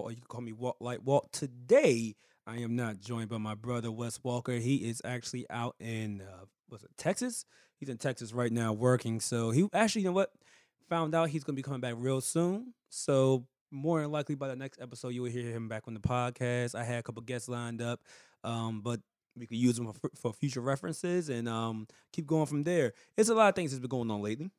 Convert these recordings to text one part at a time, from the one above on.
Or you can call me Walt like Walt. Today, I am not joined by my brother Wes Walker. He is actually out in uh, was it Texas? He's in Texas right now working. So he actually, you know what? Found out he's gonna be coming back real soon. So more than likely by the next episode, you will hear him back on the podcast. I had a couple guests lined up, um, but we could use them for, for future references and um, keep going from there. It's a lot of things that's been going on lately.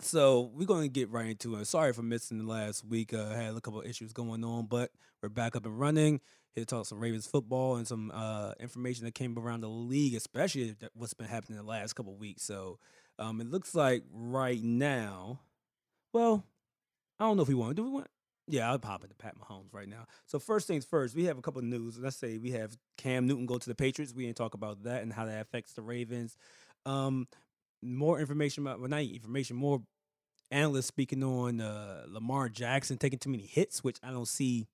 So we're going to get right into it. Sorry for missing the last week. Uh, I had a couple issues going on, but we're back up and running. Here to talk some Ravens football and some uh, information that came around the league, especially what's been happening the last couple weeks. So um, it looks like right now, well, I don't know if we want. To do we want? Yeah, I'll pop into Pat Mahomes right now. So first things first, we have a couple of news. Let's say we have Cam Newton go to the Patriots. We didn't talk about that and how that affects the Ravens. Um, more information about well, not information, more analysts speaking on uh, Lamar Jackson taking too many hits, which I don't see.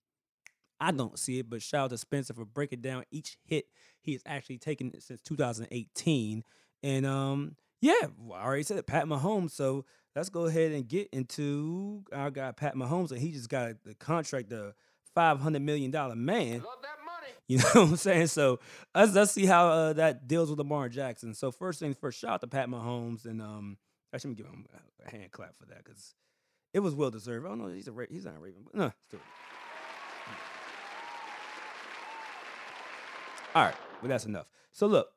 I don't see it, but shout out to Spencer for breaking down each hit he has actually taken since 2018. And um, yeah, I already said it, Pat Mahomes. So let's go ahead and get into our guy Pat Mahomes, and he just got the contract, the 500 million dollar man. You know what I'm saying? So let's let's see how uh, that deals with Lamar Jackson. So first things first, shout out to Pat Mahomes, and um, I should give him a- hand clap for that because it was well deserved. Oh don't he's a he's not a Raven, but no, let's. All right, but that's enough. So look,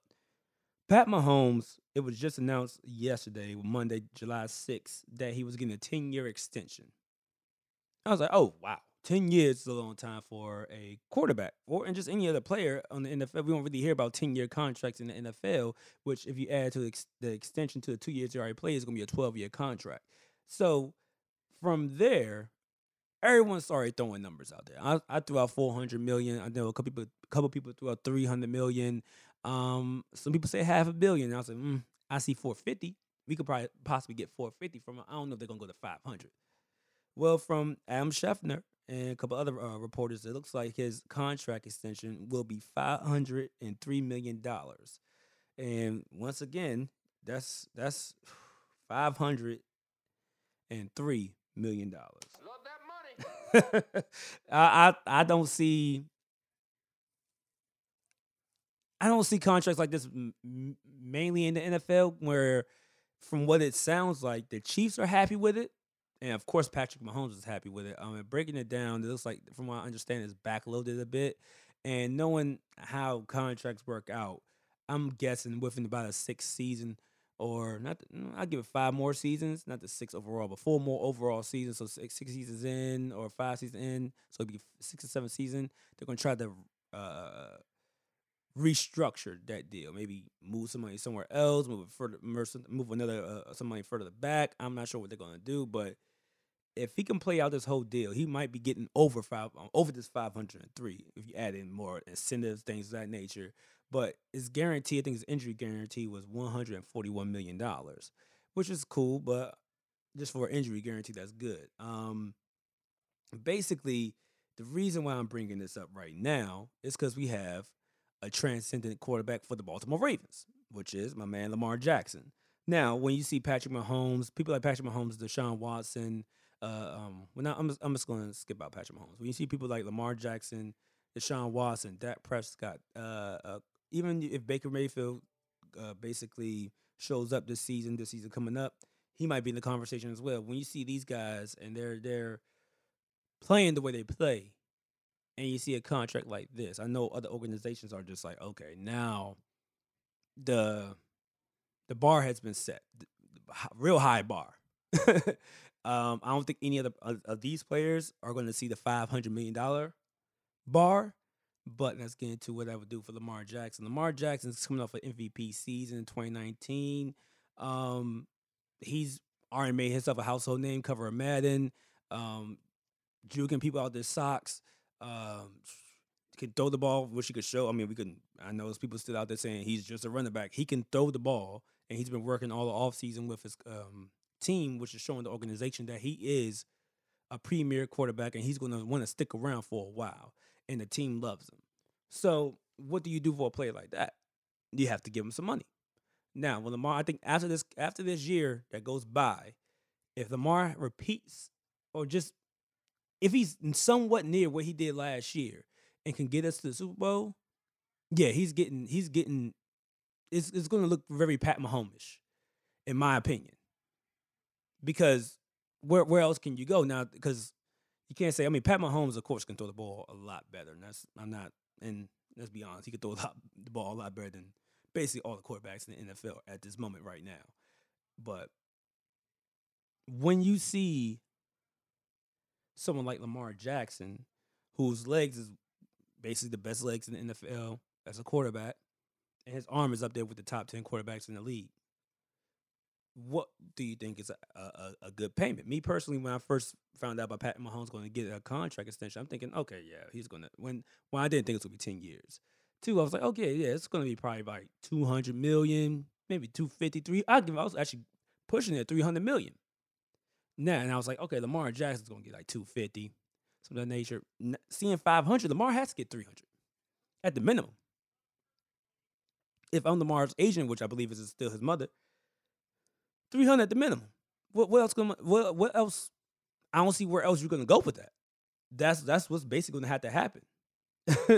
Pat Mahomes. It was just announced yesterday, Monday, July 6th, that he was getting a 10 year extension. I was like, oh wow, ten years is a long time for a quarterback, or and just any other player on the NFL. We don't really hear about ten year contracts in the NFL. Which, if you add to the, ex- the extension to the two years he already played, is going to be a twelve year contract. So from there, everyone started throwing numbers out there. I, I threw out four hundred million. I know a couple people, a couple people threw out three hundred million. Um, some people say half a billion. I was like, mm, I see four fifty. We could probably possibly get four fifty from. it. I don't know if they're gonna go to five hundred. Well, from Adam Schefter and a couple other uh, reporters, it looks like his contract extension will be five hundred and three million dollars. And once again, that's that's five hundred and three million dollars. I, I I don't see I don't see contracts like this m- mainly in the NFL where from what it sounds like the Chiefs are happy with it and of course Patrick Mahomes is happy with it. Um and breaking it down it looks like from what I understand it's backloaded a bit and knowing how contracts work out I'm guessing within about a sixth season or not. I'll give it five more seasons, not the six overall, but four more overall seasons. So six, six seasons in or five seasons in, so it'd be six or seven season. They're gonna try to uh, restructure that deal. Maybe move somebody somewhere else, move further, move another uh, somebody further back. I'm not sure what they're gonna do, but if he can play out this whole deal, he might be getting over five um, over this 503 if you add in more incentives, things of that nature. But his guarantee, I think his injury guarantee was 141 million dollars, which is cool, but just for injury guarantee, that's good. Um, basically, the reason why I'm bringing this up right now is because we have a transcendent quarterback for the Baltimore Ravens, which is my man Lamar Jackson. Now, when you see Patrick Mahomes, people like Patrick Mahomes, Deshaun Watson, uh, um, well, now I'm just, I'm just going to skip out Patrick Mahomes. When you see people like Lamar Jackson, Deshaun Watson, Dak Prescott, uh, uh, even if Baker Mayfield uh, basically shows up this season, this season coming up, he might be in the conversation as well. When you see these guys and they're they're playing the way they play, and you see a contract like this, I know other organizations are just like, okay, now the the bar has been set, real high bar. um, I don't think any of, the, of, of these players are going to see the five hundred million dollar bar. But let's get into what I would do for Lamar Jackson. Lamar Jackson is coming off an MVP season in 2019. Um, he's already made himself a household name, cover of Madden, um, juking people out their socks. Um, can throw the ball, which he could show. I mean, we can. I know there's people still out there saying he's just a running back. He can throw the ball, and he's been working all the offseason with his um, team, which is showing the organization that he is a premier quarterback, and he's going to want to stick around for a while, and the team loves him. So, what do you do for a player like that? You have to give him some money. Now, when Lamar, I think after this after this year that goes by, if Lamar repeats or just if he's somewhat near what he did last year and can get us to the Super Bowl, yeah, he's getting he's getting it's it's going to look very Pat Mahomes, in my opinion, because where where else can you go now? Because you can't say I mean Pat Mahomes of course can throw the ball a lot better, and that's I'm not and let's be honest, he could throw a lot, the ball a lot better than basically all the quarterbacks in the NFL at this moment right now. But when you see someone like Lamar Jackson, whose legs is basically the best legs in the NFL as a quarterback, and his arm is up there with the top 10 quarterbacks in the league. What do you think is a, a, a good payment? Me personally, when I first found out about Pat Mahomes going to get a contract extension, I'm thinking, okay, yeah, he's going to. When when I didn't think it was going to be 10 years. Two, I was like, okay, yeah, it's going to be probably like 200 million, maybe 253. I give. I was actually pushing it 300 million. Now, and I was like, okay, Lamar Jackson's going to get like 250, something of that nature. Seeing 500, Lamar has to get 300 at the minimum. If I'm Lamar's agent, which I believe is still his mother, 300 at the minimum. What, what else? Gonna, what, what else? I don't see where else you're to go with that. That's that's what's basically to have to happen.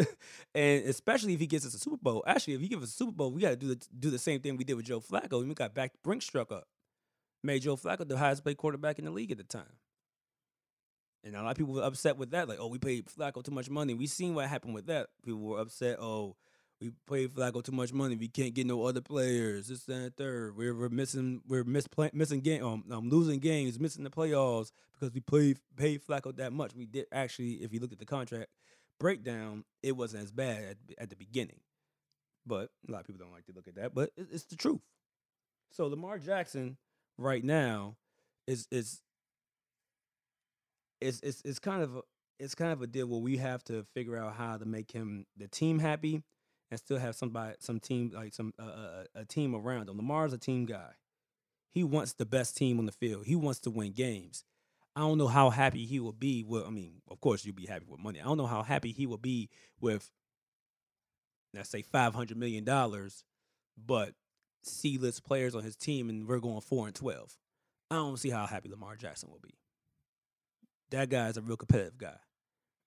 and especially if he gets us a Super Bowl. Actually, if he gives us a Super Bowl, we got to do the, do the same thing we did with Joe Flacco. We got back Brinks truck up, made Joe Flacco the highest paid quarterback in the league at the time. And a lot of people were upset with that, like, oh, we paid Flacco too much money. We seen what happened with that. People were upset, oh, we paid Flacco too much money. We can't get no other players. This, and third. We're, we're missing, we're miss, missing game, um, um, losing games, missing the playoffs because we played paid Flacco that much. We did actually, if you look at the contract, breakdown, it wasn't as bad at, at, the beginning. But a lot of people don't like to look at that, but it, it's the truth. So Lamar Jackson right now is is is is, is kind of a, it's kind of a deal where we have to figure out how to make him the team happy and still have somebody some team like some uh, a, a team around him. Lamar's a team guy. He wants the best team on the field. He wants to win games. I don't know how happy he will be with. I mean, of course, you'll be happy with money. I don't know how happy he will be with, let's say, five hundred million dollars, but C-list players on his team, and we're going four and twelve. I don't see how happy Lamar Jackson will be. That guy is a real competitive guy,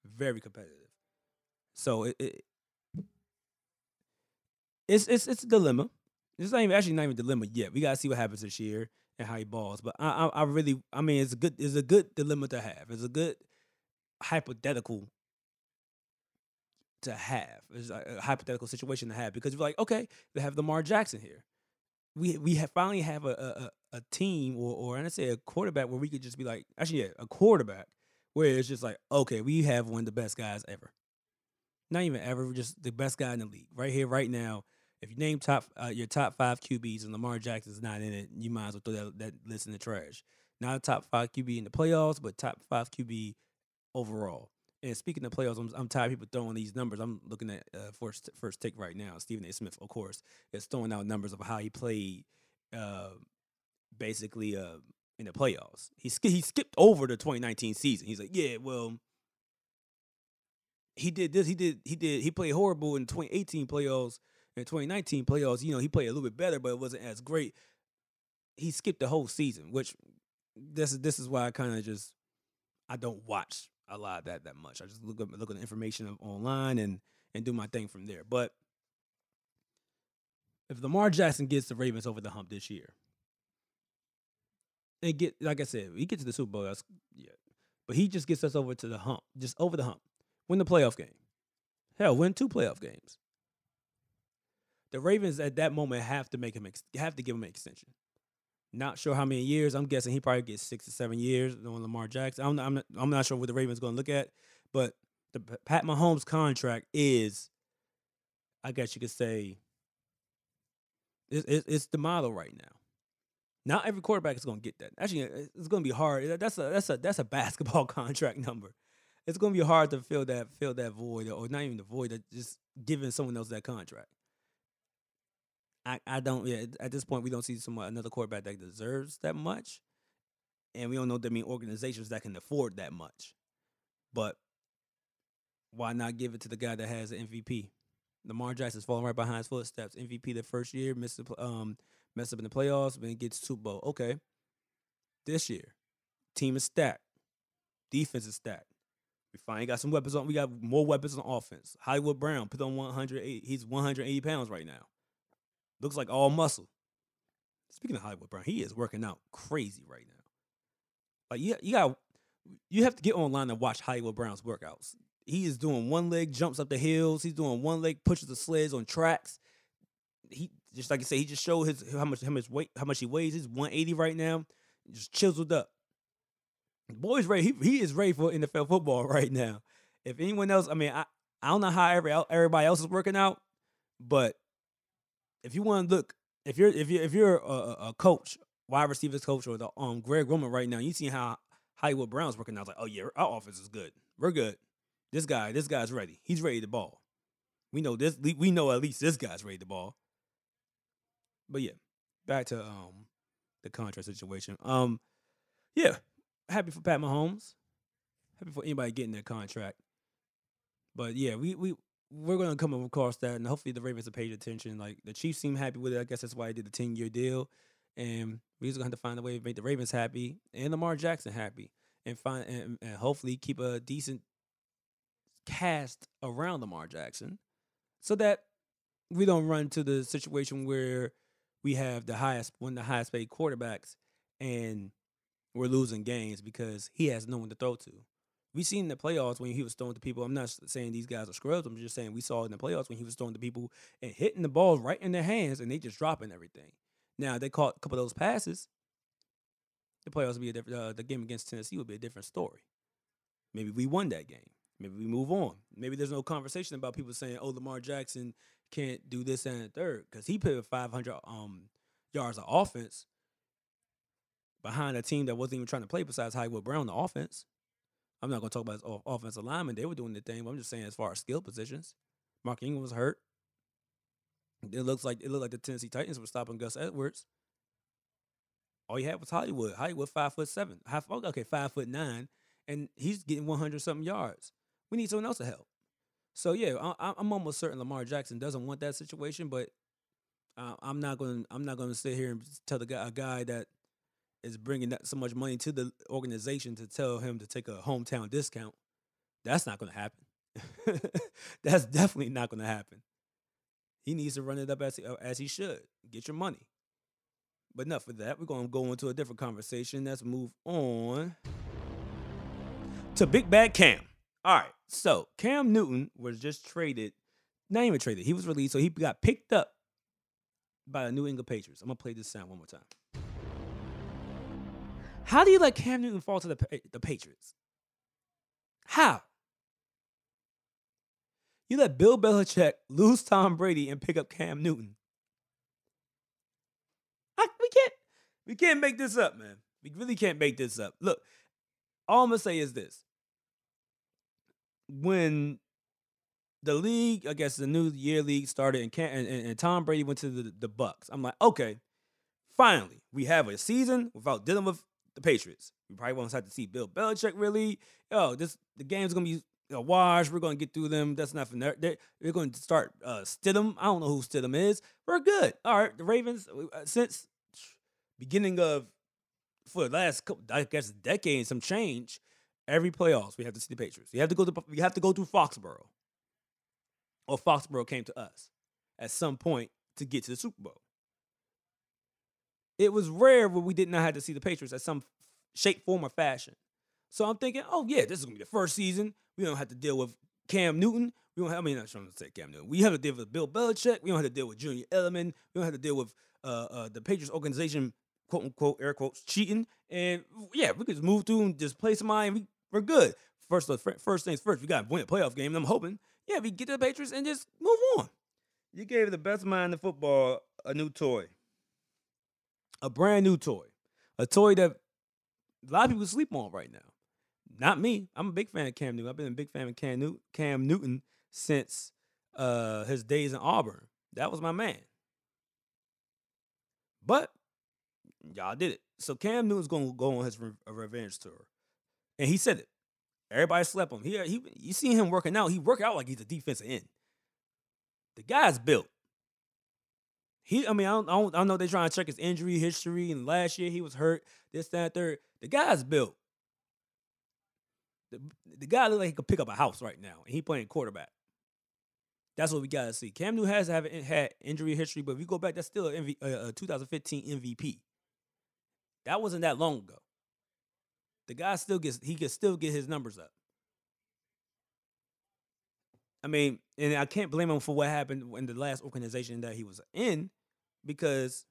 very competitive. So it it's it's it's a dilemma. It's not even actually not even a dilemma yet. We gotta see what happens this year and how he balls. But I, I, I really, I mean, it's a good, it's a good dilemma to have. It's a good hypothetical to have. It's a, hypothetical situation to have because you're like, okay, they have Lamar Jackson here. We we have finally have a a, a team or or I say a quarterback where we could just be like, actually, yeah, a quarterback where it's just like, okay, we have one of the best guys ever. Not even ever, just the best guy in the league right here, right now if you name top uh, your top five QBs and Lamar Jackson's not in it, you might as well throw that, that list in the trash. Not a top five QB in the playoffs, but top five QB overall. And speaking of playoffs, I'm, I'm tired of people throwing these numbers. I'm looking at uh, first first take right now. Stephen A. Smith, of course, is throwing out numbers of how he played, uh, basically uh, in the playoffs. He sk- he skipped over the 2019 season. He's like, yeah, well, he did this. He did he did he played horrible in 2018 playoffs in 2019 playoffs, you know, he played a little bit better, but it wasn't as great. He skipped the whole season, which this is this is why I kind of just I don't watch a lot of that that much. I just look at look at the information online and and do my thing from there. But if Lamar Jackson gets the Ravens over the hump this year, and get like I said, he gets to the Super Bowl. That's yeah, but he just gets us over to the hump, just over the hump, win the playoff game. Hell, win two playoff games. The Ravens at that moment have to make him ex- have to give him an extension. Not sure how many years. I'm guessing he probably gets six to seven years on Lamar Jackson. I'm not, I'm not, I'm not sure what the Ravens going to look at, but the Pat Mahomes contract is, I guess you could say, it's, it's the model right now. Not every quarterback is going to get that. Actually, it's going to be hard. That's a that's a that's a basketball contract number. It's going to be hard to fill that fill that void, or not even the void, just giving someone else that contract. I, I don't yeah at this point we don't see some another quarterback that deserves that much, and we don't know that many organizations that can afford that much. But why not give it to the guy that has the MVP? Lamar Jackson's falling right behind his footsteps. MVP the first year, missed the, um messed up in the playoffs, then gets Super Bowl. Okay, this year, team is stacked, defense is stacked. We finally got some weapons on. We got more weapons on offense. Hollywood Brown put on 180. He's 180 pounds right now. Looks like all muscle. Speaking of Hollywood Brown, he is working out crazy right now. Like you, you got you have to get online and watch Hollywood Brown's workouts. He is doing one leg jumps up the hills. He's doing one leg pushes the sleds on tracks. He just like I say, he just showed his how much how much weight how much he weighs. He's 180 right now. Just chiseled up. The boy's ready. He, he is ready for NFL football right now. If anyone else, I mean, I, I don't know how every, everybody else is working out, but if you want to look, if you're if you if you're a, a coach, wide receivers coach, or the um Greg Roman right now, you see how Hollywood Brown's working out. It's like, oh yeah, our offense is good. We're good. This guy, this guy's ready. He's ready to ball. We know this. We know at least this guy's ready to ball. But yeah, back to um the contract situation. Um, yeah, happy for Pat Mahomes. Happy for anybody getting their contract. But yeah, we we we're going to come across that, and hopefully the Ravens have paid attention. Like the Chiefs seem happy with it. I guess that's why I did the ten year deal, and we're just going to have to find a way to make the Ravens happy and Lamar Jackson happy, and find and, and hopefully keep a decent cast around Lamar Jackson, so that we don't run to the situation where we have the highest one of the highest paid quarterbacks and we're losing games because he has no one to throw to we seen in the playoffs when he was throwing to people. I'm not saying these guys are scrubs. I'm just saying we saw in the playoffs when he was throwing to people and hitting the ball right in their hands and they just dropping everything. Now they caught a couple of those passes. The playoffs would be a different. Uh, the game against Tennessee would be a different story. Maybe we won that game. Maybe we move on. Maybe there's no conversation about people saying, "Oh, Lamar Jackson can't do this and the third because he put 500 um, yards of offense behind a team that wasn't even trying to play besides Hollywood Brown the offense. I'm not going to talk about his offensive lineman. They were doing the thing. But I'm just saying, as far as skill positions, Mark Ingram was hurt. It looks like it looked like the Tennessee Titans were stopping Gus Edwards. All you had was Hollywood. Hollywood five foot seven, half okay, five foot nine, and he's getting 100 something yards. We need someone else to help. So yeah, I, am almost certain Lamar Jackson doesn't want that situation, but uh, I'm not going. I'm not going to sit here and tell the guy a guy that is bringing that so much money to the organization to tell him to take a hometown discount. That's not going to happen. That's definitely not going to happen. He needs to run it up as, as he should. Get your money. But enough of that. We're going to go into a different conversation. Let's move on to Big Bad Cam. All right. So Cam Newton was just traded. Not even traded. He was released. So he got picked up by the New England Patriots. I'm going to play this sound one more time. How do you let Cam Newton fall to the the Patriots? How? You let Bill Belichick lose Tom Brady and pick up Cam Newton. I, we can't we can't make this up, man. We really can't make this up. Look, all I'm gonna say is this. When the league, I guess the new year league started, and, Cam, and, and Tom Brady went to the, the Bucs. I'm like, okay, finally, we have a season without dealing with the Patriots. We probably won't have to see Bill Belichick really. Oh, this the game's gonna be a wash. We're gonna get through them. That's nothing. They're, they're, they're going to start uh, Stidham. I don't know who Stidham is. We're good. All right, the Ravens uh, since beginning of for the last couple, I guess decade and some change. every playoffs we have to see the Patriots. You have to go to we have to go through Foxborough, or Foxborough came to us at some point to get to the Super Bowl. It was rare when we did not have to see the Patriots at some shape, form, or fashion. So I'm thinking, oh yeah, this is gonna be the first season. We don't have to deal with Cam Newton. We don't have, I mean, I'm trying to say Cam Newton. We have to deal with Bill Belichick. We don't have to deal with Julian Edelman. We don't have to deal with uh, uh, the Patriots organization, quote unquote, air quotes, cheating. And yeah, we could just move through and just play some mind. We, we're good. First, first things first, we got to win a playoff game. And I'm hoping, yeah, we get to the Patriots and just move on. You gave the best mind in football a new toy, a brand new toy, a toy that a lot of people sleep on right now. Not me. I'm a big fan of Cam Newton. I've been a big fan of Cam, New- Cam Newton since uh, his days in Auburn. That was my man. But y'all did it. So Cam Newton's gonna go on his re- revenge tour, and he said it. Everybody slept on him. He, he, you see him working out. He work out like he's a defensive end. The guy's built. He, I mean, I don't, I don't, I don't know. They're trying to check his injury history, and last year he was hurt. This, that, third. The guy's built. The, the guy looks like he could pick up a house right now, and he playing quarterback. That's what we gotta see. Cam Newton has have had injury history, but if you go back, that's still a, a 2015 MVP. That wasn't that long ago. The guy still gets he can still get his numbers up. I mean, and I can't blame him for what happened in the last organization that he was in, because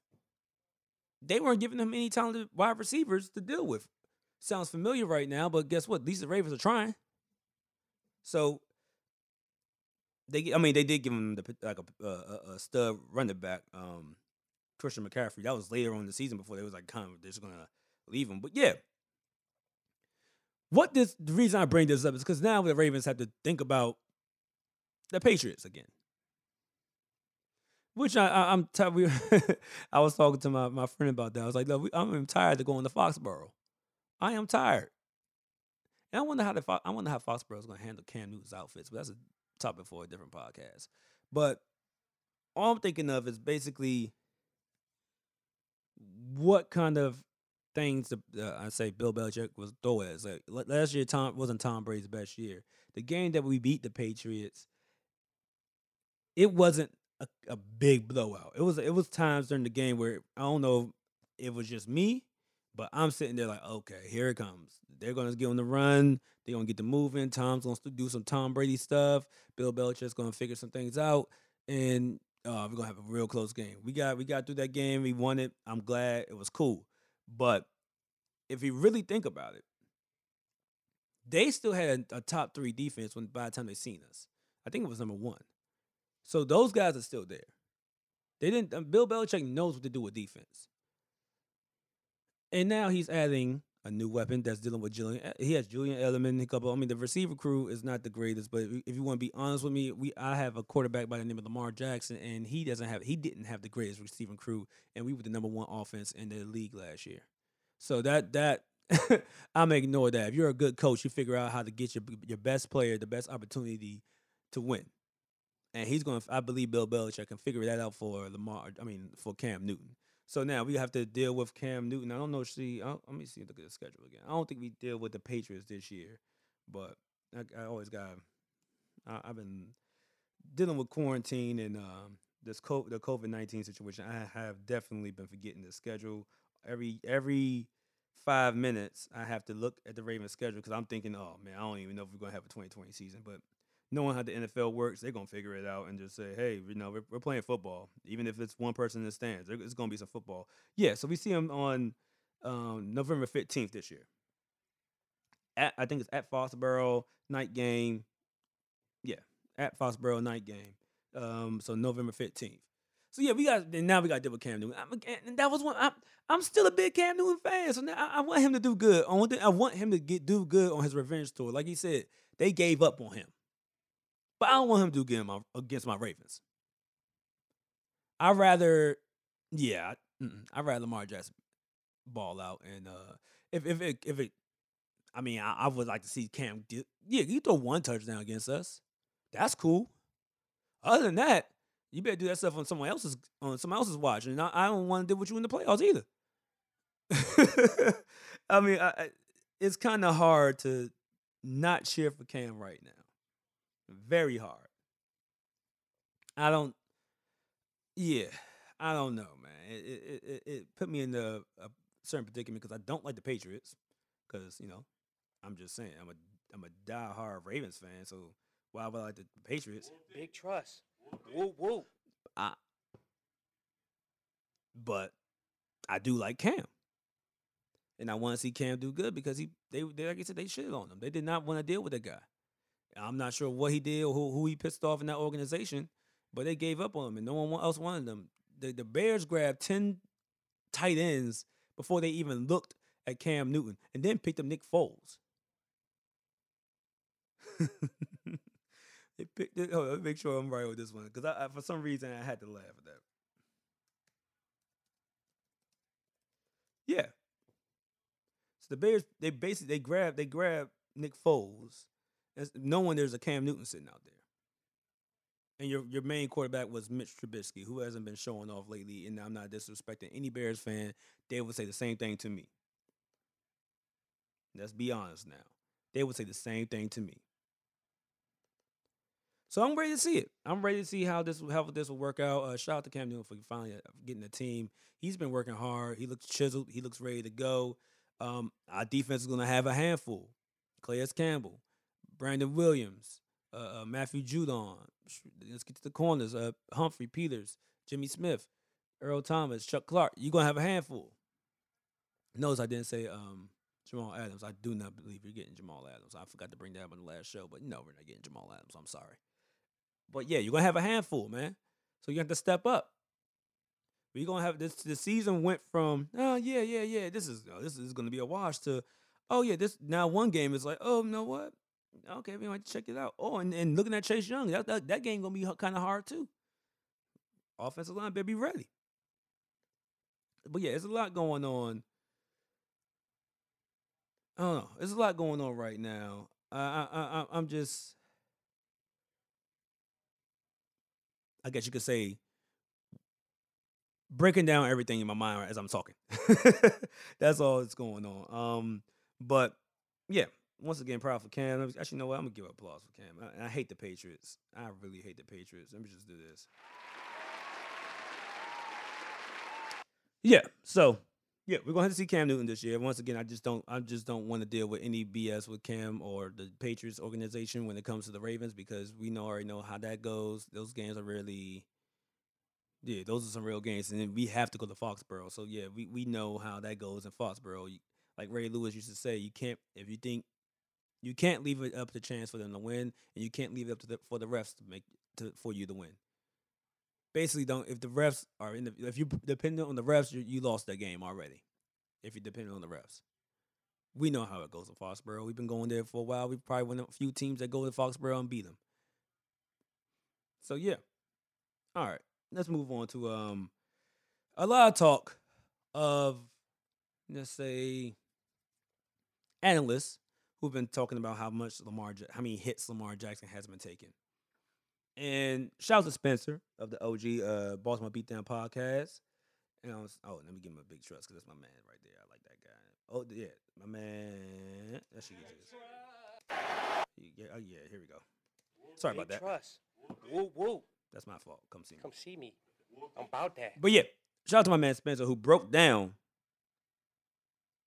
they weren't giving them any talented wide receivers to deal with. Sounds familiar right now, but guess what? At least the Ravens are trying. So they, I mean, they did give him the like a, a, a stud running back, um, Christian McCaffrey. That was later on the season before they was like kind of they're just gonna leave him. But yeah, what this the reason I bring this up is because now the Ravens have to think about the Patriots again. Which I, am tired. I was talking to my, my friend about that. I was like, look, I'm tired of going to Foxborough. I am tired. And I wonder how the I wonder how Foxborough is going to handle Cam Newton's outfits, but that's a topic for a different podcast. But all I'm thinking of is basically what kind of things the, uh, I say Bill Belichick was throw as. Like, last year, Tom wasn't Tom Brady's best year. The game that we beat the Patriots, it wasn't a, a big blowout. It was it was times during the game where I don't know if it was just me but I'm sitting there like, okay, here it comes. They're gonna get on the run. They're gonna get the moving. Tom's gonna do some Tom Brady stuff. Bill Belichick's gonna figure some things out, and uh, we're gonna have a real close game. We got we got through that game. We won it. I'm glad it was cool. But if you really think about it, they still had a, a top three defense when by the time they seen us. I think it was number one. So those guys are still there. They didn't. Um, Bill Belichick knows what to do with defense. And now he's adding a new weapon that's dealing with Julian. Eh, he has Julian Edelman. A couple. I mean, the receiver crew is not the greatest, but if you want to be honest with me, we I have a quarterback by the name of Lamar Jackson, and he doesn't have. He didn't have the greatest receiving crew, and we were the number one offense in the league last year. So that that I'm ignore that. If you're a good coach, you figure out how to get your your best player the best opportunity to win. And he's going. to I believe Bill Belichick can figure that out for Lamar. I mean, for Cam Newton. So now we have to deal with Cam Newton. I don't know. See, let me see. Look at the schedule again. I don't think we deal with the Patriots this year, but I, I always got. I, have been dealing with quarantine and um, this co- the COVID nineteen situation. I have definitely been forgetting the schedule. Every every five minutes, I have to look at the Ravens schedule because I'm thinking, oh man, I don't even know if we're gonna have a 2020 season, but knowing how the NFL works, they're gonna figure it out and just say, "Hey, you know, we're, we're playing football, even if it's one person in the stands. It's gonna be some football." Yeah, so we see him on um, November fifteenth this year. At, I think it's at Foxborough night game. Yeah, at Foxborough night game. Um, so November fifteenth. So yeah, we got now we got to deal with Cam Newton. I'm, and that was one. I'm, I'm still a big Cam Newton fan. So now I, I want him to do good. I want, I want him to get do good on his revenge tour. Like he said, they gave up on him. But I don't want him to do my, against my Ravens. I'd rather, yeah, I'd rather Lamar Jackson ball out. And uh, if if it if it, I mean, I, I would like to see Cam. yeah, you throw one touchdown against us. That's cool. Other than that, you better do that stuff on someone else's on someone else's watch. And I, I don't want to deal with you in the playoffs either. I mean, I, it's kind of hard to not cheer for Cam right now. Very hard. I don't. Yeah, I don't know, man. It it it, it put me in a, a certain predicament because I don't like the Patriots. Because you know, I'm just saying, I'm a I'm a die-hard Ravens fan. So why would I like the Patriots? Big trust. Woo woo. I, but I do like Cam. And I want to see Cam do good because he they, they like I said they shit on him. They did not want to deal with the guy. I'm not sure what he did or who, who he pissed off in that organization, but they gave up on him and no one else wanted them. The the Bears grabbed 10 tight ends before they even looked at Cam Newton and then picked up Nick Foles. they picked it. Let me make sure I'm right with this one because I, I, for some reason I had to laugh at that. Yeah. So the Bears they basically they grab they grab Nick Foles, as knowing there's a Cam Newton sitting out there. And your your main quarterback was Mitch Trubisky, who hasn't been showing off lately. And I'm not disrespecting any Bears fan. They would say the same thing to me. Let's be honest now. They would say the same thing to me. So I'm ready to see it. I'm ready to see how this how this will work out. Uh, shout out to Cam Newton for finally uh, getting the team. He's been working hard. He looks chiseled. He looks ready to go. Um, our defense is going to have a handful. Calais Campbell, Brandon Williams, uh, uh, Matthew Judon. Let's get to the corners. Uh, Humphrey Peters, Jimmy Smith, Earl Thomas, Chuck Clark. You're to have a handful. Notice I didn't say um, Jamal Adams. I do not believe you're getting Jamal Adams. I forgot to bring that up on the last show, but no, we're not getting Jamal Adams. I'm sorry. But yeah, you're gonna have a handful, man. So you have to step up. We're gonna have this. The season went from oh yeah yeah yeah this is oh, this is gonna be a wash to oh yeah this now one game is like oh you know what okay we might check it out oh and, and looking at Chase Young that that, that game gonna be kind of hard too. Offensive line better be ready. But yeah, there's a lot going on. I don't know. There's a lot going on right now. I I, I I'm just I guess you could say, breaking down everything in my mind as I'm talking. that's all that's going on. Um, but yeah, once again, proud for Cam. Actually, you know what? I'm gonna give applause for Cam. I, I hate the Patriots. I really hate the Patriots. Let me just do this. Yeah. So yeah, we're gonna have to see Cam Newton this year. Once again, I just don't I just don't want to deal with any BS with Cam or the Patriots organization when it comes to the Ravens because we know already know how that goes. Those games are really yeah, those are some real games, and then we have to go to Foxborough. So yeah, we, we know how that goes in Foxborough. Like Ray Lewis used to say, you can't if you think you can't leave it up to chance for them to win, and you can't leave it up to the, for the refs to make to for you to win. Basically don't if the refs are in the if you depend on the refs you, you lost that game already if you depend on the refs. We know how it goes in foxborough. We've been going there for a while. We've probably won a few teams that go to foxborough and beat them so yeah. All right let's move on to um a lot of talk of let's say analysts who've been talking about how much lamar how many hits lamar jackson has been taking and shout out to Spencer of the OG uh, Baltimore Beatdown podcast. And I was, oh, let me give him a big trust because that's my man right there. I like that guy. Oh, yeah, my man. That should get Yeah, oh, yeah, here we go. Sorry Big about that. Trust. Woo woo. That's my fault. Come see me. Come see me. I'm about that. But yeah, shout out to my man Spencer who broke down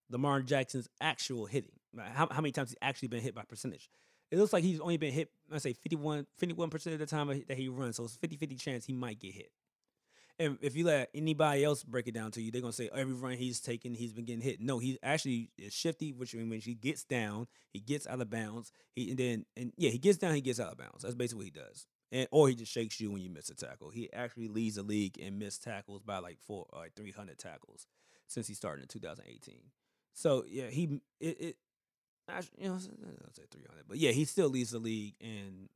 Lamar Jackson's actual hitting. How, how many times he's actually been hit by percentage. It looks like he's only been hit, I say 51, 51% of the time that he runs. So it's 50 50 chance he might get hit. And if you let anybody else break it down to you, they're gonna say oh, every run he's taken, he's been getting hit. No, he actually is shifty, which means when he gets down, he gets out of bounds. He and then and yeah, he gets down, he gets out of bounds. That's basically what he does. And or he just shakes you when you miss a tackle. He actually leads the league in missed tackles by like four like three hundred tackles since he started in 2018. So yeah, he it, it you know, eh, I'll say 300. But yeah, he still leads the league in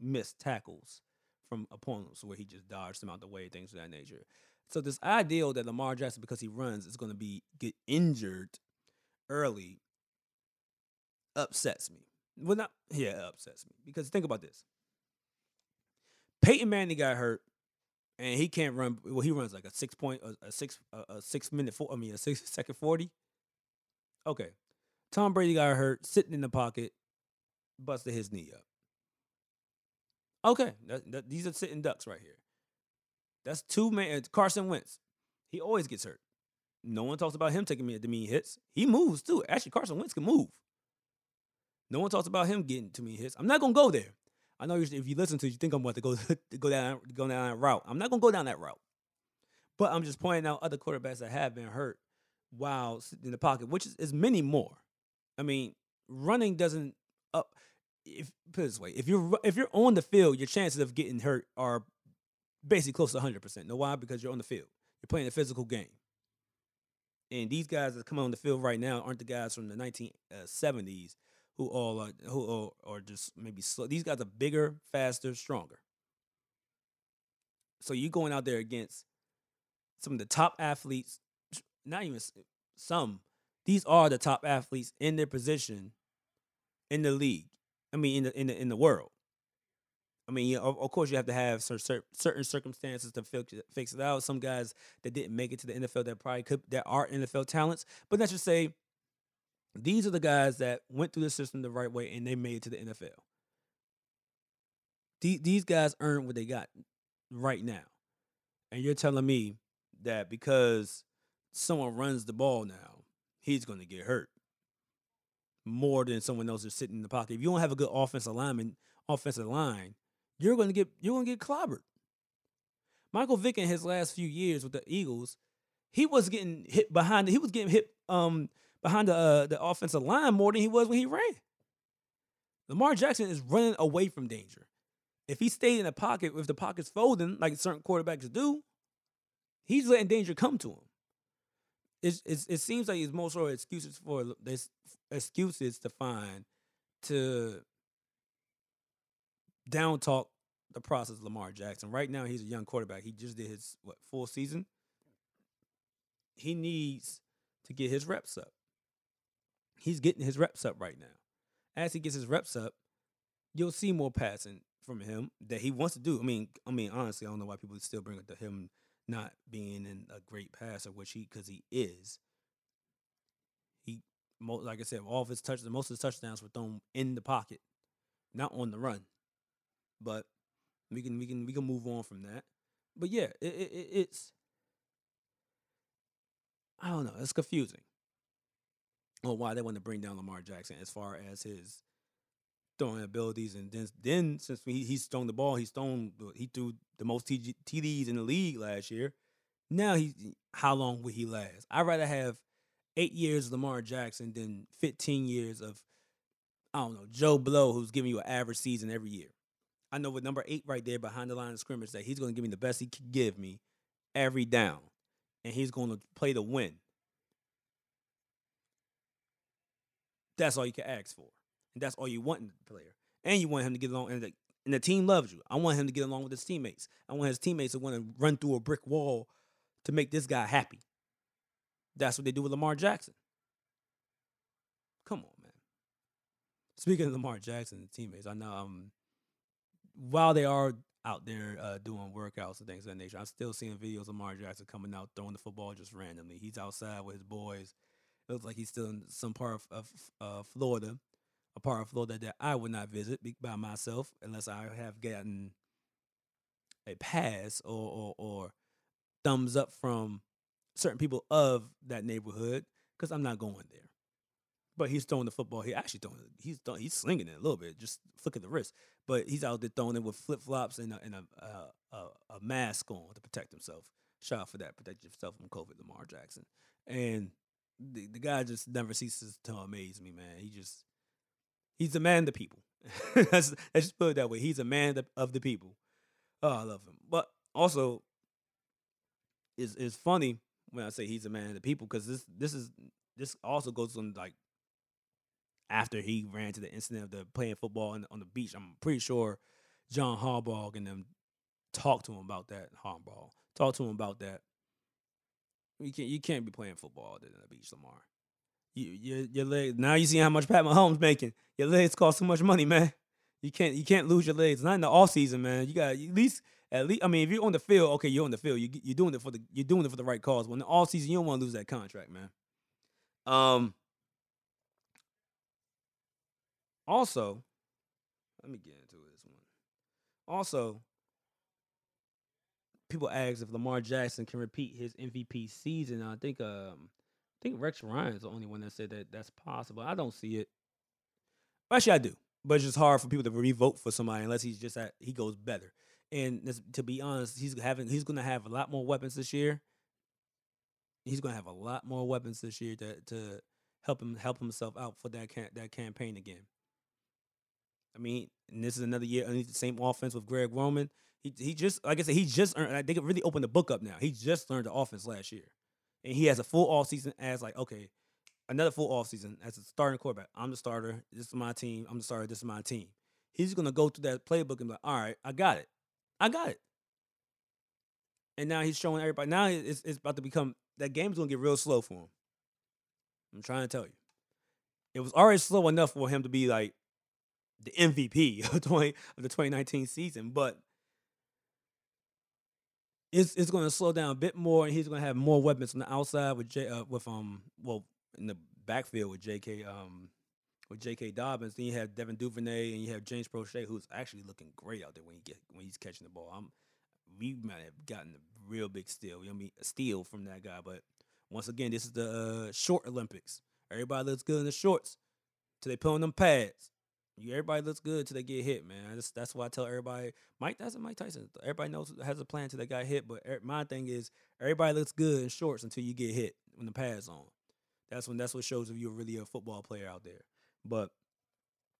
missed tackles from opponents where he just dodged them out the way, things of that nature. So this ideal that Lamar Jackson, because he runs, is going to be get injured early upsets me. Well, not yeah, upsets me because think about this. Peyton Manning got hurt, and he can't run. Well, he runs like a six point, a, a six, a, a six minute, four, I mean, a six second forty. Okay, Tom Brady got hurt, sitting in the pocket, busted his knee up. Okay, that, that, these are sitting ducks right here. That's two man. Carson Wentz, he always gets hurt. No one talks about him taking me the mean hits. He moves too. Actually, Carson Wentz can move. No one talks about him getting too many hits. I'm not gonna go there. I know if you listen to, it, you think I'm about to go to go down go down that route. I'm not gonna go down that route. But I'm just pointing out other quarterbacks that have been hurt while sitting in the pocket, which is, is many more. I mean, running doesn't up. If put it this way, if you're if you're on the field, your chances of getting hurt are basically close to 100. percent Know why? Because you're on the field. You're playing a physical game. And these guys that come on the field right now aren't the guys from the 1970s uh, who all are who are, are just maybe slow. These guys are bigger, faster, stronger. So you're going out there against some of the top athletes, not even some. These are the top athletes in their position in the league. I mean, in the in the in the world. I mean, of, of course, you have to have certain circumstances to fix it, fix it out. Some guys that didn't make it to the NFL that probably could that are NFL talents, but let's just say these are the guys that went through the system the right way and they made it to the NFL. These guys earned what they got right now, and you're telling me that because someone runs the ball now, he's going to get hurt more than someone else is sitting in the pocket. If you don't have a good offensive lineman, offensive line, you're going to get you're going to get clobbered. Michael Vick in his last few years with the Eagles, he was getting hit behind. He was getting hit um, behind the uh, the offensive line more than he was when he ran. Lamar Jackson is running away from danger. If he stayed in the pocket, if the pocket's folding like certain quarterbacks do, he's letting danger come to him. It's, it's, it seems like it's most sort of excuses for this excuses to find to down talk the process of Lamar Jackson. Right now, he's a young quarterback. He just did his what full season. He needs to get his reps up. He's getting his reps up right now. As he gets his reps up, you'll see more passing from him that he wants to do. I mean, I mean, honestly, I don't know why people still bring it to him not being in a great passer, which he because he is. He, like I said, all of his touchdowns, most of his touchdowns were thrown in the pocket, not on the run. But we can we can we can move on from that. But yeah, it, it, it's I don't know. It's confusing. Well, why they want to bring down Lamar Jackson as far as his throwing abilities, and then then since he, he's thrown the ball, he's thrown he threw the most TDs in the league last year. Now he how long will he last? I'd rather have eight years of Lamar Jackson than fifteen years of I don't know Joe Blow, who's giving you an average season every year. I know with number eight right there behind the line of scrimmage that he's going to give me the best he can give me every down, and he's going to play to win. That's all you can ask for. That's all you want in the player. And you want him to get along, and the, and the team loves you. I want him to get along with his teammates. I want his teammates to want to run through a brick wall to make this guy happy. That's what they do with Lamar Jackson. Come on, man. Speaking of Lamar Jackson and teammates, I know um, while they are out there uh, doing workouts and things of that nature, I'm still seeing videos of Lamar Jackson coming out throwing the football just randomly. He's outside with his boys. It looks like he's still in some part of, of uh, Florida a part of Florida that I would not visit by myself unless I have gotten a pass or, or, or thumbs up from certain people of that neighborhood because I'm not going there. But he's throwing the football. He actually throwing. He's throwing, he's slinging it a little bit, just flicking the wrist. But he's out there throwing it with flip flops and a, and a, a, a, mask on to protect himself. Shout out for that. Protect yourself from COVID, Lamar Jackson. And the, the guy just never ceases to amaze me, man. He just He's a man of the people. let's, let's just put it that way. He's a man of the people. Oh, I love him. But also, it's, it's funny when I say he's a man of the people because this this is this also goes on like after he ran to the incident of the playing football on, on the beach. I'm pretty sure John Harbaugh and them talked to him about that. Harbaugh talked to him about that. You can't you can't be playing football on the beach, Lamar you, your your legs. Now you see how much Pat Mahomes making. Your legs cost too much money, man. You can't you can't lose your legs. Not in the off season, man. You got at least at least. I mean, if you're on the field, okay, you're on the field. You you're doing it for the you're doing it for the right cause. When the off season, you don't want to lose that contract, man. Um. Also, let me get into this one. Also, people ask if Lamar Jackson can repeat his MVP season. I think um think Rex Ryan is the only one that said that that's possible. I don't see it. Actually, I do, but it's just hard for people to re-vote for somebody unless he's just at, he goes better. And to be honest, he's having he's going to have a lot more weapons this year. He's going to have a lot more weapons this year to to help him help himself out for that can, that campaign again. I mean, and this is another year underneath the same offense with Greg Roman. He he just like I said, he just earned. They really open the book up now. He just learned the offense last year, and he has a full off season as like okay, another full off season as a starting quarterback. I'm the starter. This is my team. I'm the starter. This is my team. He's gonna go through that playbook and be like, all right, I got it. I got it. And now he's showing everybody. Now it's, it's about to become that game's gonna get real slow for him. I'm trying to tell you. It was already slow enough for him to be like the MVP of 20 of the 2019 season, but it's it's going to slow down a bit more, and he's going to have more weapons on the outside with J uh, with um well in the backfield with J.K. um with J.K. Dobbins. Then you have Devin Duvernay and you have James Proche, who's actually looking great out there when he get when he's catching the ball. I'm we might have gotten a real big steal. You know I mean? A steal from that guy, but once again, this is the uh, short Olympics. Everybody looks good in the shorts till they put on them pads. Everybody looks good till they get hit, man. That's, that's why I tell everybody. Mike Tyson, Mike Tyson. Everybody knows has a plan till they got hit, but er, my thing is everybody looks good in shorts until you get hit when the pads on. That's when that's what shows if you're really a football player out there. But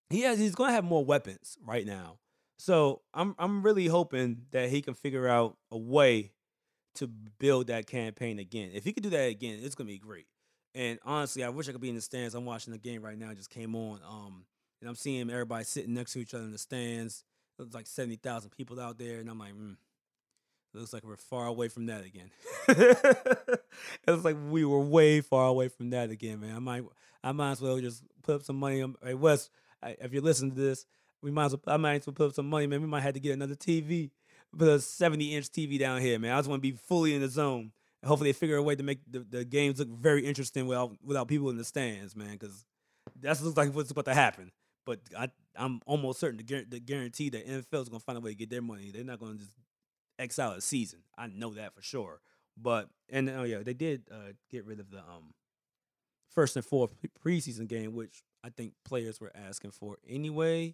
he has he's gonna have more weapons right now. So I'm I'm really hoping that he can figure out a way to build that campaign again. If he could do that again, it's gonna be great. And honestly, I wish I could be in the stands. I'm watching the game right now. It just came on. Um, and I'm seeing everybody sitting next to each other in the stands. There's like seventy thousand people out there, and I'm like, mm, looks like we're far away from that again. it looks like we were way far away from that again, man. I might, I might as well just put up some money. On, hey Wes, if you're listening to this, we might as well. I might as well put up some money, man. We might have to get another TV, put a 70 inch TV down here, man. I just want to be fully in the zone. Hopefully, they figure a way to make the, the games look very interesting without without people in the stands, man. Because that looks like what's about to happen. But I, I'm almost certain to, guarantee that NFL is to find a way to get their money. They're not to just X out a season. I know that for sure. But and oh yeah, they did uh, get rid of the um first and fourth preseason game, which I think players were asking for anyway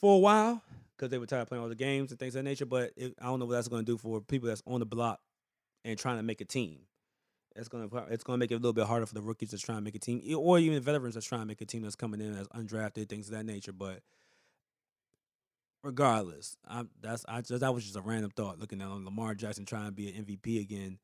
for a while because they were tired of playing all the games and things of that nature. But it, I don't know what that's going to do for people that's on the block and trying to make a team. It's gonna it's gonna make it a little bit harder for the rookies that's trying to make a team, or even veterans that's trying to make a team that's coming in as undrafted, things of that nature. But regardless, I that's I just that was just a random thought looking at Lamar Jackson trying to be an MVP again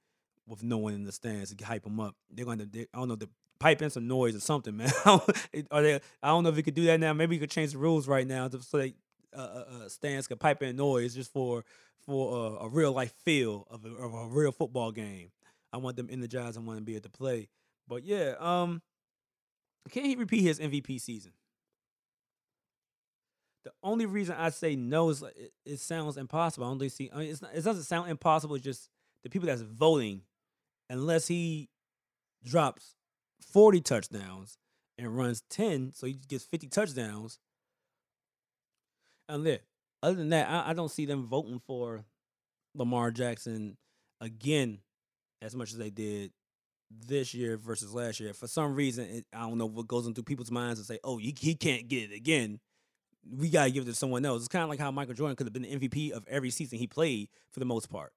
with no one in the stands to hype him up. They're going to they, I don't know the pipe in some noise or something, man. Are they? I don't know if we could do that now. Maybe we could change the rules right now to, so they uh, uh, uh stands could pipe in noise just for for a real life feel of a, of a real football game. I want them energized. I want to be able to play. But yeah, um, can he repeat his MVP season? The only reason I say no is it, it sounds impossible. I don't see. I mean, not, it doesn't sound impossible. It's just the people that's voting, unless he drops forty touchdowns and runs ten, so he gets fifty touchdowns. And then, other than that, I, I don't see them voting for Lamar Jackson again as much as they did this year versus last year. For some reason, it, I don't know what goes into people's minds and say, "Oh, he, he can't get it again." We gotta give it to someone else. It's kind of like how Michael Jordan could have been the MVP of every season he played for the most part.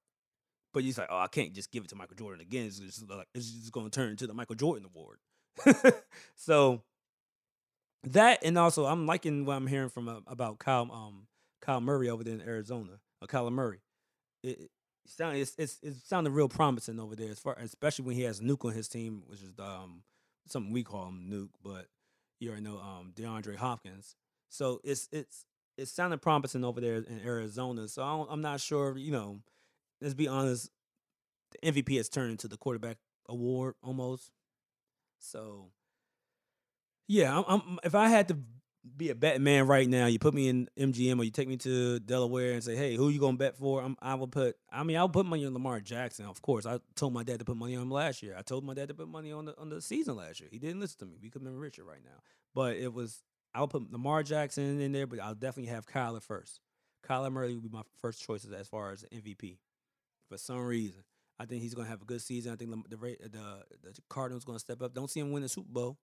But he's like, "Oh, I can't just give it to Michael Jordan again. It's just like it's just going to turn into the Michael Jordan Award." so that, and also, I'm liking what I'm hearing from uh, about Kyle um Kyle Murray over there in Arizona, or Kyle Murray. It, sound it's, it's it sounded real promising over there as far especially when he has Nuke on his team, which is um something we call him Nuke, but you already know um DeAndre Hopkins. So it's it's it sounded promising over there in Arizona. So I am not sure, you know, let's be honest, the MVP has turned into the quarterback award almost. So yeah, I'm, I'm if I had to be a betting man right now. You put me in MGM or you take me to Delaware and say, "Hey, who you gonna bet for?" I'm, I will put. I mean, I'll put money on Lamar Jackson. Of course, I told my dad to put money on him last year. I told my dad to put money on the on the season last year. He didn't listen to me. We could been richer right now. But it was I'll put Lamar Jackson in there, but I'll definitely have Kyler first. Kyler Murray would be my first choices as far as MVP. For some reason, I think he's to have a good season. I think the the the, the Cardinals to step up. Don't see him win the Super Bowl,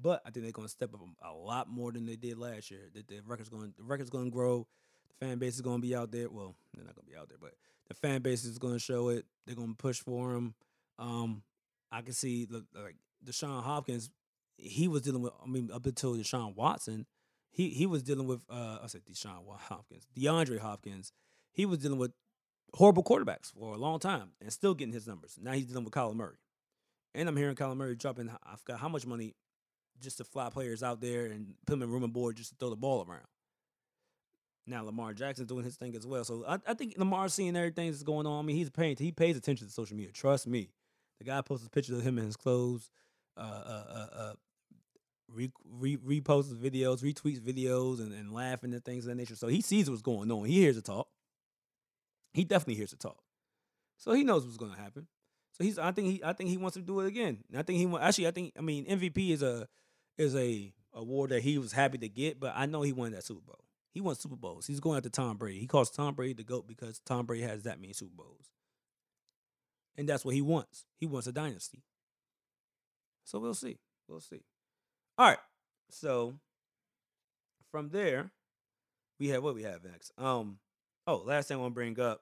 but I think they're going to step up a lot more than they did last year. The, the record's going the record's going to grow. The fan base is going to be out there. Well, they're not going to be out there, but the fan base is going to show it. They're going to push for him. Um, I can see like Deshaun Hopkins. He was dealing with. I mean, up until Deshaun Watson, he he was dealing with. Uh, I said Deshaun Hopkins, DeAndre Hopkins. He was dealing with horrible quarterbacks for a long time and still getting his numbers. Now he's dealing with Kyler Murray, and I'm hearing Kyler Murray dropping. I forgot how much money just to fly players out there and put them in room and board just to throw the ball around. Now Lamar Jackson's doing his thing as well. So I, I think Lamar's seeing everything that's going on. I mean, he's paying he pays attention to social media. Trust me. The guy posts pictures of him in his clothes, uh, uh, uh, uh re, re, reposts videos, retweets videos, and, and laughing and things of that nature. So he sees what's going on. He hears the talk. He definitely hears the talk. So he knows what's going to happen. So he's. I think he. I think he wants to do it again. I think he. Actually, I think. I mean, MVP is a is a award that he was happy to get, but I know he won that Super Bowl. He won Super Bowls. He's going after Tom Brady. He calls Tom Brady the GOAT because Tom Brady has that many Super Bowls. And that's what he wants. He wants a dynasty. So we'll see. We'll see. All right. So from there, we have what we have next. Um, oh, last thing I want to bring up.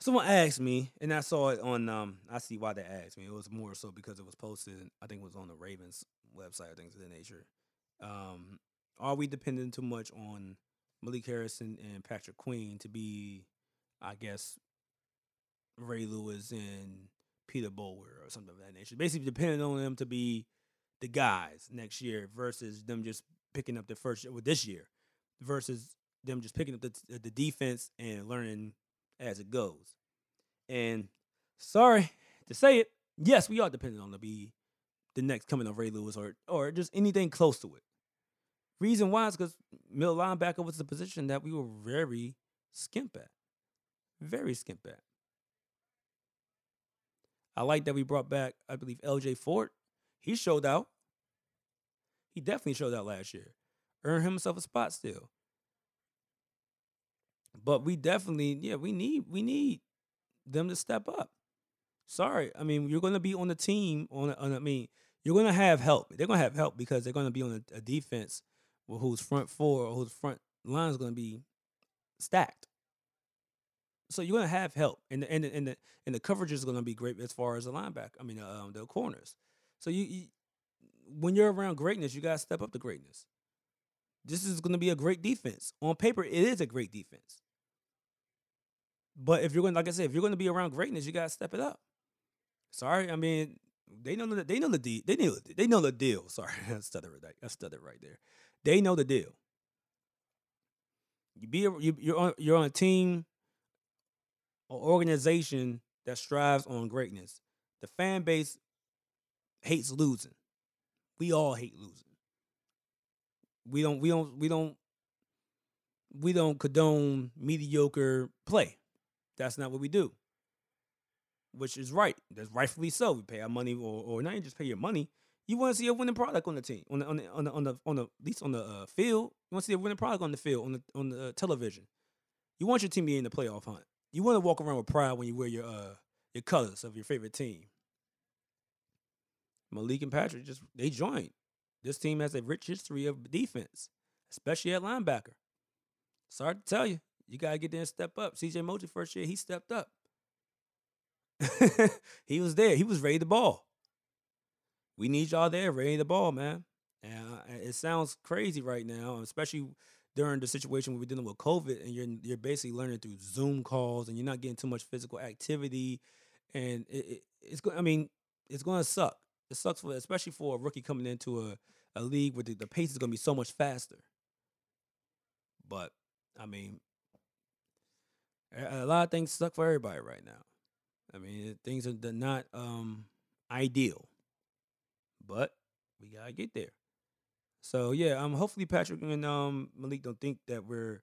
Someone asked me, and I saw it on um, I see why they asked me. It was more so because it was posted, I think it was on the Ravens website, or things of that nature. Um, are we dependent too much on Malik Harrison and Patrick Queen to be, I guess, Ray Lewis and Peter Boulware or something of that nature? Basically, depending on them to be the guys next year versus them just picking up the first with this year versus them just picking up the, the defense and learning as it goes. And sorry to say it, yes, we are dependent on to be the next coming of Ray Lewis or or just anything close to it. Reason why is because middle linebacker was the position that we were very skimp at. Very skimp at. I like that we brought back, I believe, LJ Fort. He showed out. He definitely showed out last year. Earned himself a spot still. But we definitely, yeah, we need we need them to step up. Sorry, I mean you're going to be on the team on, on. I mean you're going to have help. They're going to have help because they're going to be on a, a defense wh- whose front four or whose front line is going to be stacked. So you're going to have help, and the, and the, and the and the coverage is going to be great as far as the linebacker. I mean um, the corners. So you, you when you're around greatness, you got to step up to greatness. This is going to be a great defense. On paper, it is a great defense. But if you're going, like I said, if you're going to be around greatness, you got to step it up. Sorry, I mean they know the they know the deal. They know they know the deal. Sorry, I stuttered right. I stuttered right there. They know the deal. You be a, you, you're on you're on a team or organization that strives on greatness. The fan base hates losing. We all hate losing. We don't we don't we don't we don't condone mediocre play. That's not what we do. Which is right. That's rightfully so. We pay our money or or not even just pay your money. You want to see a winning product on the team, on the on the on the on the, on the at least on the uh, field. You want to see a winning product on the field, on the on the uh, television. You want your team to be in the playoff hunt. You want to walk around with pride when you wear your uh your colors of your favorite team. Malik and Patrick just they joined. This team has a rich history of defense, especially at linebacker. Sorry to tell you, you gotta get there and step up. CJ Mosley first year, he stepped up. he was there. He was ready to ball. We need y'all there, ready to ball, man. And it sounds crazy right now, especially during the situation where we're dealing with COVID, and you're you're basically learning through Zoom calls, and you're not getting too much physical activity, and it, it, it's going. I mean, it's going to suck. It sucks for especially for a rookie coming into a, a league where the, the pace is going to be so much faster. But I mean, a lot of things suck for everybody right now. I mean, things are not um ideal, but we gotta get there. So yeah, um, hopefully Patrick and um Malik don't think that we're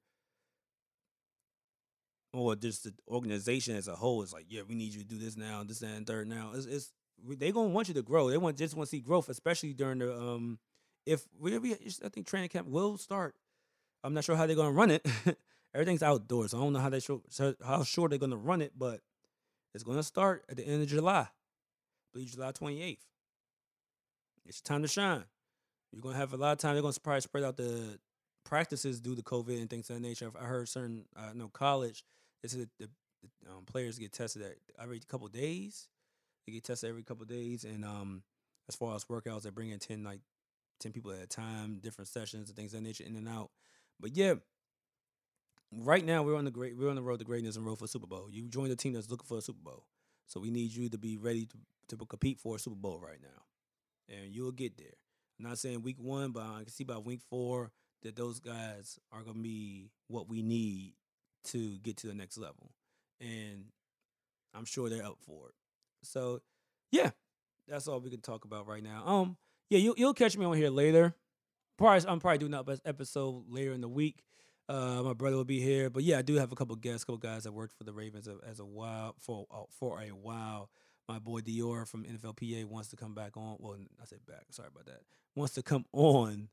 or just the organization as a whole is like, yeah, we need you to do this now, this that, and third now. It's, it's they gonna want you to grow. They want just want to see growth, especially during the um if we, we I think training camp will start. I'm not sure how they're gonna run it. Everything's outdoors. I don't know how they show how sure they're gonna run it, but it's gonna start at the end of July. I believe July 28th. It's time to shine. You're gonna have a lot of time. They're gonna probably spread out the practices due to COVID and things of that nature. I heard certain, I know college, they said the, the um, players get tested at every couple days. They get tested every couple days, and um, as far as workouts, they bring in ten like ten people at a time, different sessions and things of that nature, in and out. But yeah, right now we're on the great we're on the road to greatness and road for Super Bowl. You joined a team that's looking for a Super Bowl, so we need you to be ready to to compete for a Super Bowl right now, and you'll get there. I'm not saying week one, but I can see by week four that those guys are gonna be what we need to get to the next level, and I'm sure they're up for it. So, yeah, that's all we can talk about right now. Um, yeah, you, you'll catch me on here later. Probably, I'm probably doing that episode later in the week. Uh, my brother will be here, but yeah, I do have a couple guests, couple guys that worked for the Ravens as a while for uh, for a while. My boy Dior from NFLPA wants to come back on. Well, I said back. Sorry about that. Wants to come on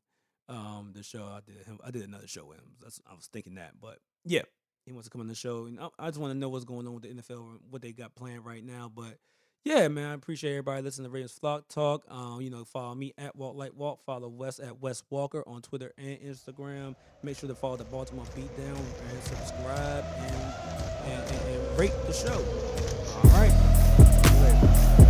um, the show. I did him. I did another show with him. That's I was thinking that, but yeah, he wants to come on the show, and I, I just want to know what's going on with the NFL, and what they got planned right now. But yeah, man, I appreciate everybody listening to Ravens Flock Talk. Um, you know, follow me at Walk Like Walt. Follow Wes at Wes Walker on Twitter and Instagram. Make sure to follow the Baltimore Beatdown and subscribe and and, and, and rate the show. All right.